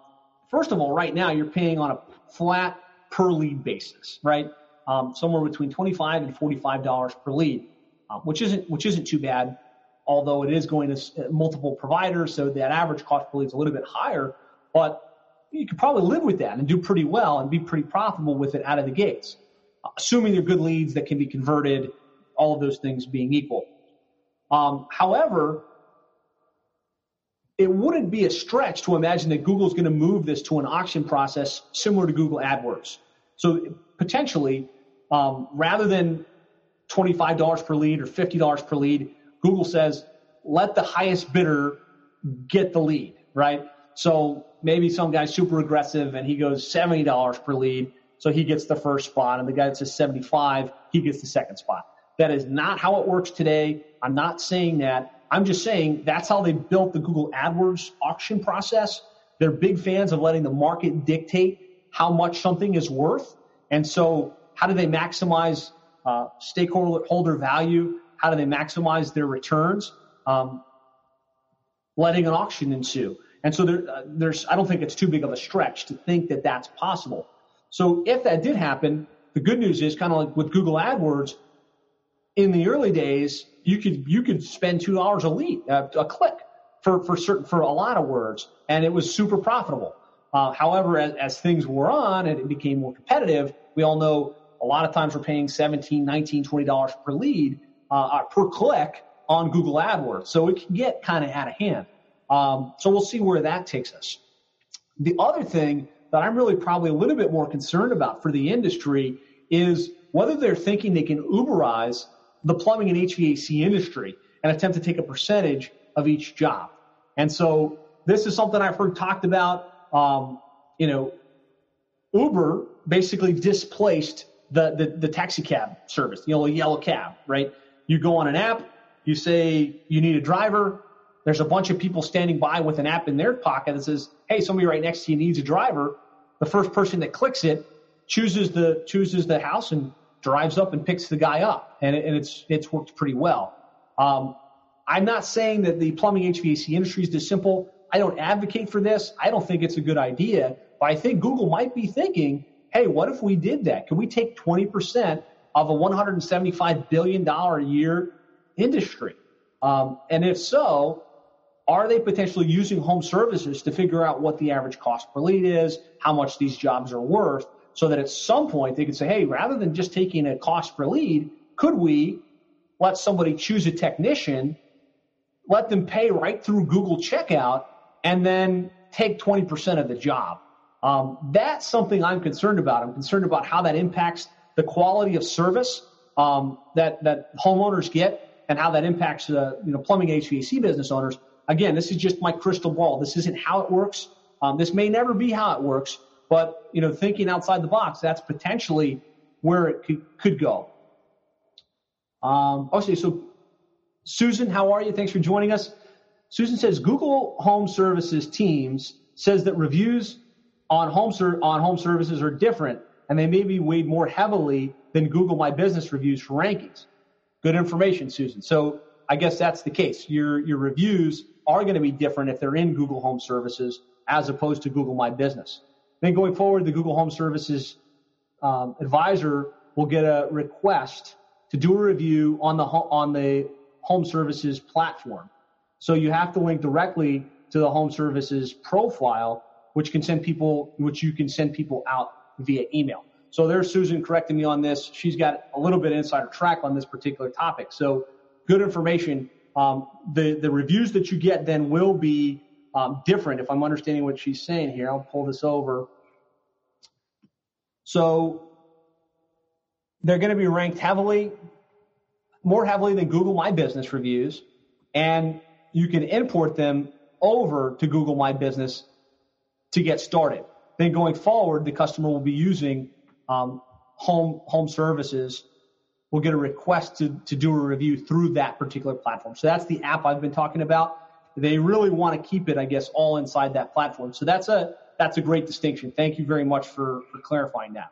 first of all, right now you're paying on a flat per lead basis, right? Um, somewhere between 25 and 45 dollars per lead um, which isn't which isn't too bad. Although it is going to uh, multiple providers, so that average cost lead is a little bit higher, but you could probably live with that and do pretty well and be pretty profitable with it out of the gates, uh, assuming they're good leads that can be converted. All of those things being equal. Um, however, it wouldn't be a stretch to imagine that Google's going to move this to an auction process similar to Google AdWords. So potentially, um, rather than $25 per lead or $50 per lead. Google says, let the highest bidder get the lead, right? So maybe some guy's super aggressive and he goes $70 per lead. So he gets the first spot and the guy that says 75, he gets the second spot. That is not how it works today. I'm not saying that. I'm just saying that's how they built the Google AdWords auction process. They're big fans of letting the market dictate how much something is worth. And so how do they maximize uh, stakeholder value? How do they maximize their returns? Um, letting an auction ensue. And so there, uh, there's, I don't think it's too big of a stretch to think that that's possible. So if that did happen, the good news is kind of like with Google AdWords, in the early days, you could you could spend two dollars a lead, uh, a click for for certain for a lot of words, and it was super profitable. Uh, however, as, as things wore on and it became more competitive, we all know a lot of times we're paying 17 19 20 dollars per lead uh, uh, per click on Google AdWords. So it can get kind of out of hand. Um, so we'll see where that takes us. The other thing that I'm really probably a little bit more concerned about for the industry is whether they're thinking they can Uberize the plumbing and HVAC industry and attempt to take a percentage of each job. And so this is something I've heard talked about. Um, you know, Uber basically displaced the, the, the taxi cab service, you know, a yellow cab, right? You go on an app, you say you need a driver. There's a bunch of people standing by with an app in their pocket that says, "Hey, somebody right next to you needs a driver." The first person that clicks it chooses the chooses the house and drives up and picks the guy up, and, it, and it's it's worked pretty well. Um, I'm not saying that the plumbing HVAC industry is this simple. I don't advocate for this. I don't think it's a good idea, but I think Google might be thinking, hey, what if we did that? Can we take 20% of a $175 billion a year industry? Um, and if so, are they potentially using home services to figure out what the average cost per lead is, how much these jobs are worth, so that at some point they could say, hey, rather than just taking a cost per lead, could we let somebody choose a technician, let them pay right through Google checkout, and then take 20% of the job? Um, that's something I'm concerned about. I'm concerned about how that impacts the quality of service um, that that homeowners get, and how that impacts uh, you know plumbing HVAC business owners. Again, this is just my crystal ball. This isn't how it works. Um, this may never be how it works, but you know, thinking outside the box, that's potentially where it could, could go. Um, okay, so Susan, how are you? Thanks for joining us. Susan says Google Home Services Teams says that reviews on home ser- on home services are different, and they may be weighed more heavily than Google My Business reviews for rankings. Good information, Susan. So I guess that's the case. Your your reviews are going to be different if they're in Google Home Services as opposed to Google My Business. Then going forward, the Google Home Services um, advisor will get a request to do a review on the on the Home Services platform. So you have to link directly to the Home Services profile, which can send people, which you can send people out via email. So there's Susan correcting me on this. She's got a little bit insider track on this particular topic. So good information. Um, the the reviews that you get then will be um, different if I'm understanding what she's saying here. I'll pull this over. So they're going to be ranked heavily, more heavily than Google My Business reviews, and you can import them over to Google My Business to get started. Then going forward, the customer will be using um, home home services. Will get a request to, to do a review through that particular platform. So that's the app I've been talking about they really want to keep it, I guess, all inside that platform. So that's a that's a great distinction. Thank you very much for, for clarifying that.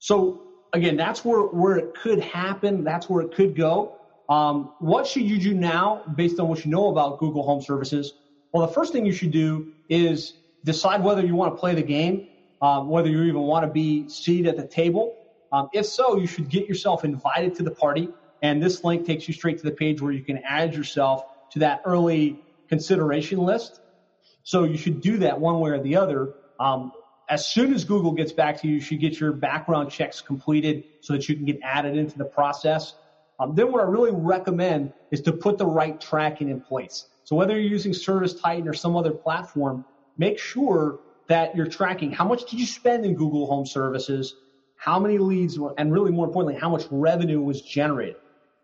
So again, that's where where it could happen. That's where it could go. Um, what should you do now, based on what you know about Google Home Services? Well, the first thing you should do is decide whether you want to play the game, um, whether you even want to be seated at the table. Um, if so, you should get yourself invited to the party, and this link takes you straight to the page where you can add yourself to that early consideration list. So you should do that one way or the other. Um, as soon as Google gets back to you, you should get your background checks completed so that you can get added into the process. Um, then what I really recommend is to put the right tracking in place. So whether you're using ServiceTitan or some other platform, make sure that you're tracking how much did you spend in Google Home Services, how many leads, and really more importantly, how much revenue was generated.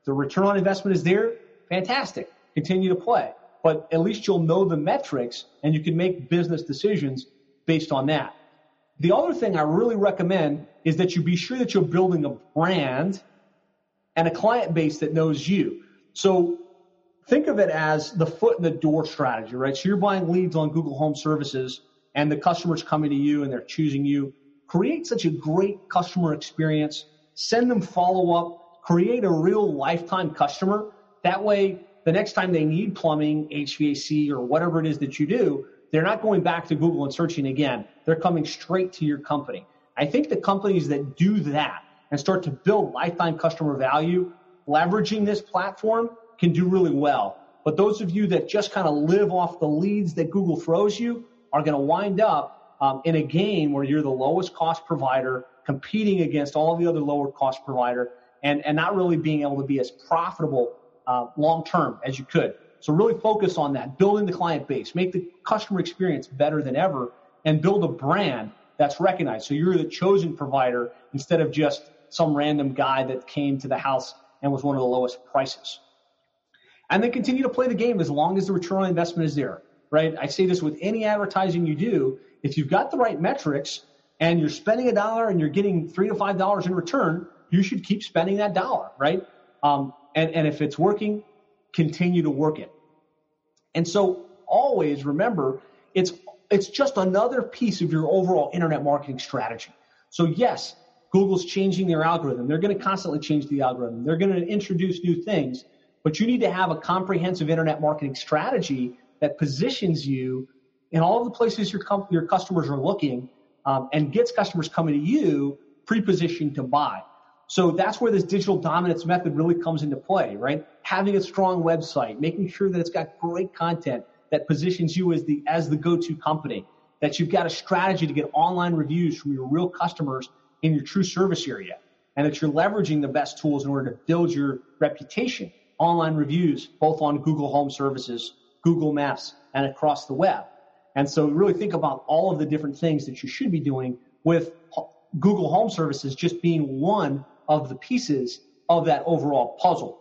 The return on investment is there, fantastic continue to play. But at least you'll know the metrics and you can make business decisions based on that. The other thing I really recommend is that you be sure that you're building a brand and a client base that knows you. So think of it as the foot in the door strategy, right? So you're buying leads on Google Home Services and the customer's coming to you and they're choosing you. Create such a great customer experience. Send them follow up. Create a real lifetime customer. That way the next time they need plumbing, HVAC, or whatever it is that you do, they're not going back to Google and searching again. They're coming straight to your company. I think the companies that do that and start to build lifetime customer value, leveraging this platform can do really well. But those of you that just kind of live off the leads that Google throws you are going to wind up um, in a game where you're the lowest cost provider competing against all the other lower cost provider and, and not really being able to be as profitable uh, long term as you could. So really focus on that, building the client base, make the customer experience better than ever, and build a brand that's recognized. So you're the chosen provider instead of just some random guy that came to the house and was one of the lowest prices. And then continue to play the game as long as the return on investment is there, right? I say this with any advertising you do. If you've got the right metrics and you're spending a dollar and you're getting three to five dollars in return, you should keep spending that dollar, right? Um, and, and if it's working, continue to work it. And so always remember, it's, it's just another piece of your overall internet marketing strategy. So yes, Google's changing their algorithm. They're going to constantly change the algorithm. They're going to introduce new things, but you need to have a comprehensive internet marketing strategy that positions you in all the places your, com- your customers are looking um, and gets customers coming to you pre-positioned to buy. So that's where this digital dominance method really comes into play, right? Having a strong website, making sure that it's got great content that positions you as the, as the go-to company, that you've got a strategy to get online reviews from your real customers in your true service area, and that you're leveraging the best tools in order to build your reputation. Online reviews, both on Google Home Services, Google Maps, and across the web. And so really think about all of the different things that you should be doing with Google Home Services just being one of the pieces of that overall puzzle.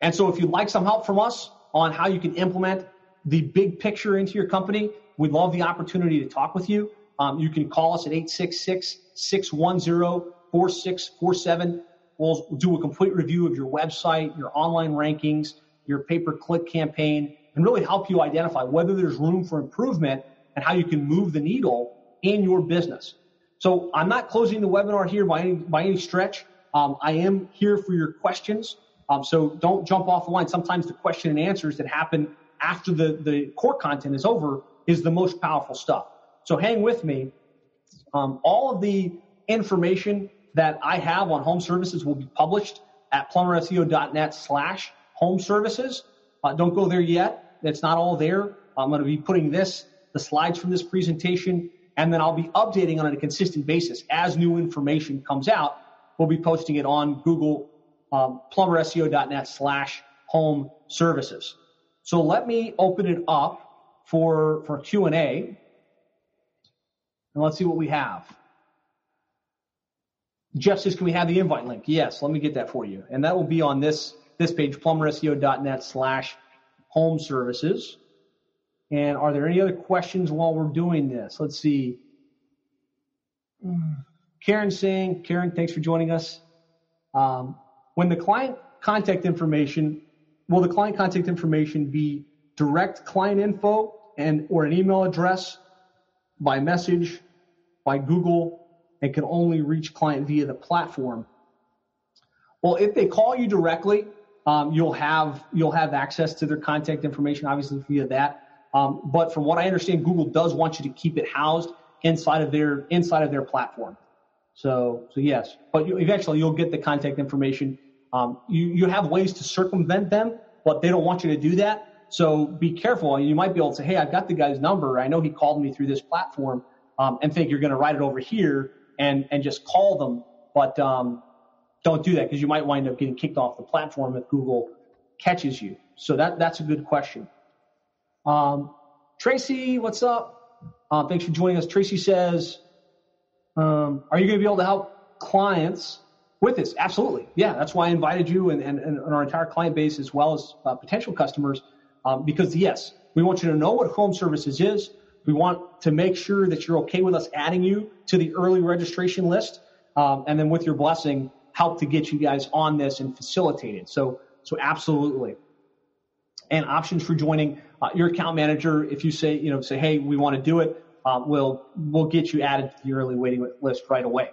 And so if you'd like some help from us on how you can implement the big picture into your company, we'd love the opportunity to talk with you. Um, you can call us at 866-610-4647. We'll do a complete review of your website, your online rankings, your pay-per-click campaign, and really help you identify whether there's room for improvement and how you can move the needle in your business. So I'm not closing the webinar here by any, by any stretch. Um, I am here for your questions. Um, so don't jump off the line. Sometimes the question and answers that happen after the, the core content is over is the most powerful stuff. So hang with me. Um, all of the information that I have on home services will be published at plumberseo.net slash home services. Uh, don't go there yet. It's not all there. I'm going to be putting this, the slides from this presentation, and then I'll be updating on a consistent basis as new information comes out. We'll be posting it on Google um, plumberseo.net slash home services. So let me open it up for for Q and A, and let's see what we have. Jeff says, "Can we have the invite link?" Yes, let me get that for you, and that will be on this this page, plumberseo.net slash home services. And are there any other questions while we're doing this? Let's see. Karen saying, Karen, thanks for joining us. Um, when the client contact information, will the client contact information be direct client info and or an email address by message, by Google, and can only reach client via the platform? Well, if they call you directly, um, you'll have you'll have access to their contact information, obviously via that. Um, but from what I understand, Google does want you to keep it housed inside of their inside of their platform. So so yes, but you, eventually you'll get the contact information. Um, you you have ways to circumvent them, but they don't want you to do that. So be careful. You might be able to say, hey, I've got the guy's number. I know he called me through this platform, um, and think you're going to write it over here and and just call them. But um, don't do that because you might wind up getting kicked off the platform if Google catches you. So that that's a good question. Um, Tracy, what's up? Uh, thanks for joining us. Tracy says, um, are you going to be able to help clients with this? Absolutely. Yeah, that's why I invited you and, and, and our entire client base as well as uh, potential customers um, because, yes, we want you to know what home services is. We want to make sure that you're okay with us adding you to the early registration list. Um, and then with your blessing, help to get you guys on this and facilitate it. So, so absolutely. And options for joining uh, your account manager, if you say, you know, say, hey, we want to do it, uh, we'll, we'll get you added to the early waiting list right away.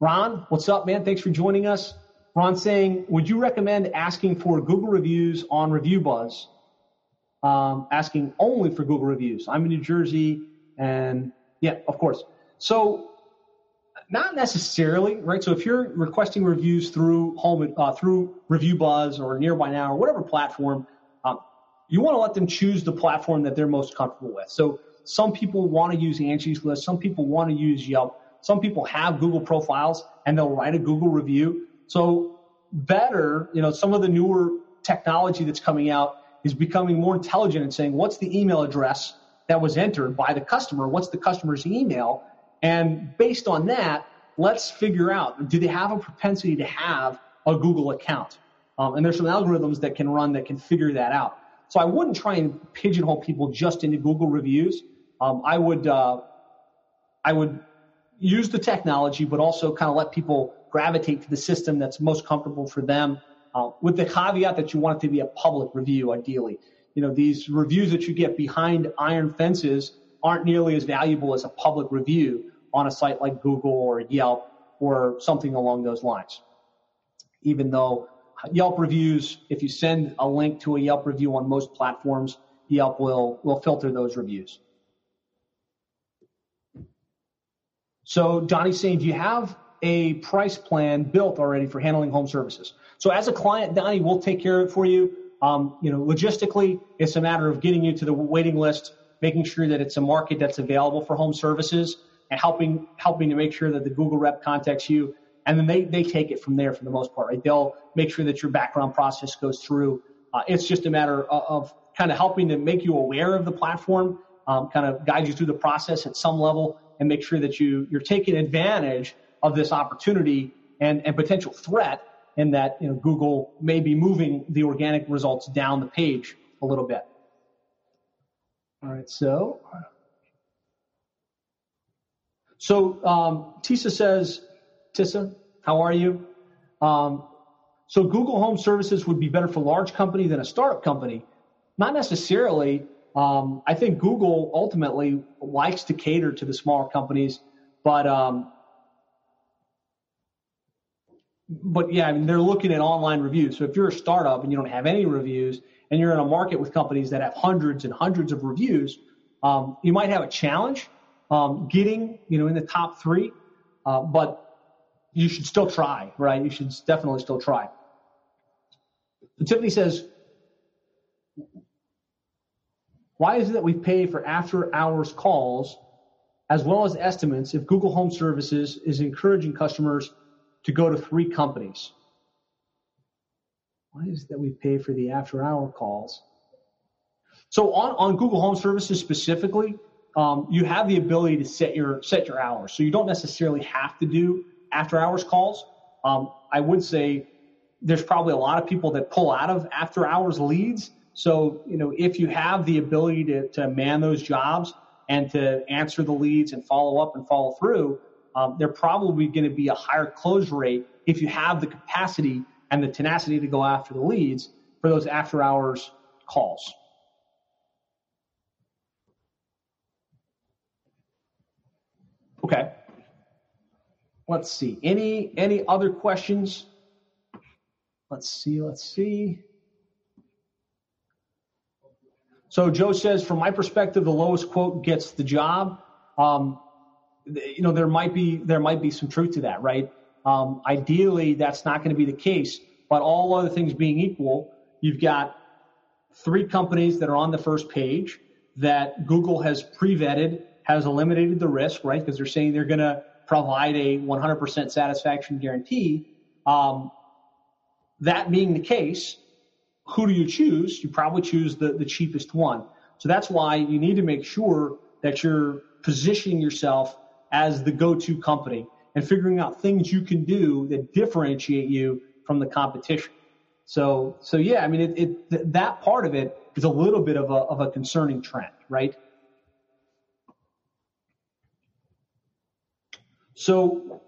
Ron, what's up, man? Thanks for joining us. Ron saying, would you recommend asking for Google reviews on ReviewBuzz um, asking only for Google reviews. I'm in New Jersey, and yeah, of course. So not necessarily, right? So if you're requesting reviews through home uh, through ReviewBuzz or Nearby Now or whatever platform, um, you want to let them choose the platform that they're most comfortable with. So some people want to use Angie's List, some people want to use Yelp, some people have Google profiles and they'll write a Google review. So better, you know, some of the newer technology that's coming out is becoming more intelligent and saying, what's the email address that was entered by the customer? What's the customer's email? And based on that, let's figure out, do they have a propensity to have a Google account? Um, and there's some algorithms that can run that can figure that out. So I wouldn't try and pigeonhole people just into Google reviews. Um, I would, uh, I would use the technology, but also kind of let people gravitate to the system that's most comfortable for them uh, with the caveat that you want it to be a public review, ideally. You know, these reviews that you get behind iron fences aren't nearly as valuable as a public review on a site like Google or Yelp or something along those lines. Even though Yelp reviews, if you send a link to a Yelp review on most platforms, Yelp will, will filter those reviews. So Johnny's saying, do you have a price plan built already for handling home services? So as a client, Donnie, we'll take care of it for you. Um, you know, logistically, it's a matter of getting you to the waiting list, making sure that it's a market that's available for home services, and helping helping to make sure that the Google rep contacts you, and then they they take it from there for the most part. Right? They'll make sure that your background process goes through. Uh, it's just a matter of, of, kind of helping to make you aware of the platform, um, kind of guide you through the process at some level, and make sure that you you're taking advantage of this opportunity and, and potential threat in that you know Google may be moving the organic results down the page a little bit. All right, so so um, Tisa says, Tissa, how are you? Um, so Google Home Services would be better for a large company than a startup company. Not necessarily. Um, I think Google ultimately likes to cater to the smaller companies, but um, but yeah, I mean, they're looking at online reviews. So if you're a startup and you don't have any reviews and you're in a market with companies that have hundreds and hundreds of reviews, um, you might have a challenge um, getting, you know, in the top three, uh, but you should still try, right? You should definitely still try. Tiffany says, why is it that we pay for after hours calls as well as estimates if Google Home Services is encouraging customers to go to three companies. Why is it that we pay for the after hour calls? So on, on Google Home Services specifically, um, you have the ability to set your set your hours. So you don't necessarily have to do after hours calls. Um, I would say there's probably a lot of people that pull out of after hours leads. So you know if you have the ability to to man those jobs and to answer the leads and follow up and follow through, um, they're probably going to be a higher close rate if you have the capacity and the tenacity to go after the leads for those after hours calls. Okay. Let's see. Any any other questions? Let's see. Let's see. So Joe says, from my perspective, the lowest quote gets the job. Um, you know, there might be there might be some truth to that, right? Um, ideally, that's not going to be the case. But all other things being equal, you've got three companies that are on the first page that Google has pre-vetted, has eliminated the risk, right? Because they're saying they're going to provide a 100% satisfaction guarantee. Um, that being the case, who do you choose? You probably choose the, the cheapest one. So that's why you need to make sure that you're positioning yourself as the go-to company and figuring out things you can do that differentiate you from the competition. So, so yeah, I mean, it, it that part of it is a little bit of a, of a concerning trend, right? So,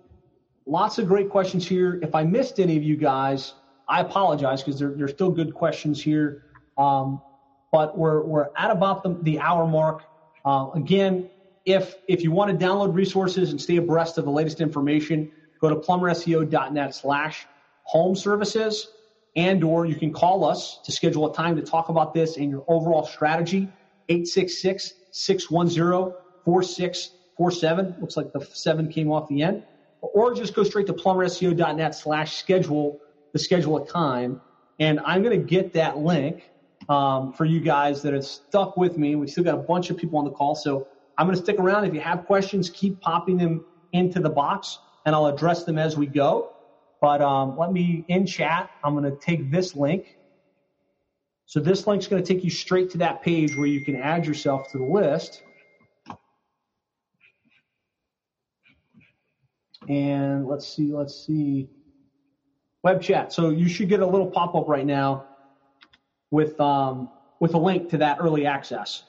lots of great questions here. If I missed any of you guys, I apologize because there, there's still good questions here. Um, but we're, we're at about the, the hour mark. Uh, again, if if you want to download resources and stay abreast of the latest information, go to plumberseo.net slash home services. and or you can call us to schedule a time to talk about this and your overall strategy. 866-610-4647. Looks like the seven came off the end. Or just go straight to plumberseo.net slash schedule to schedule a time. And I'm going to get that link um, for you guys that have stuck with me. We still got a bunch of people on the call. So I'm going to stick around. If you have questions, keep popping them into the box and I'll address them as we go. But um, let me in chat, I'm going to take this link. So this link's going to take you straight to that page where you can add yourself to the list. And let's see, let's see. Web chat. So you should get a little pop up right now with um, with a link to that early access.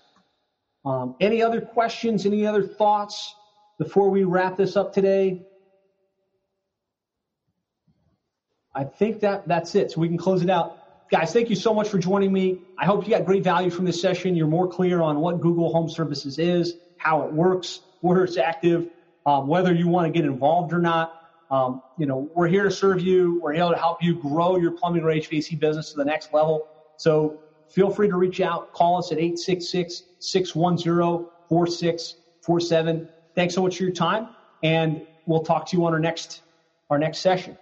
Um, any other questions? Any other thoughts before we wrap this up today? I think that that's it. So we can close it out. Guys, thank you so much for joining me. I hope you got great value from this session. You're more clear on what Google Home Services is, how it works, where it's active, um, whether you want to get involved or not. Um, you know, we're here to serve you. We're here to help you grow your plumbing or HVAC business to the next level. So feel free to reach out. Call us at 866-610-4647. Thanks so much for your time, and we'll talk to you on our next our next session.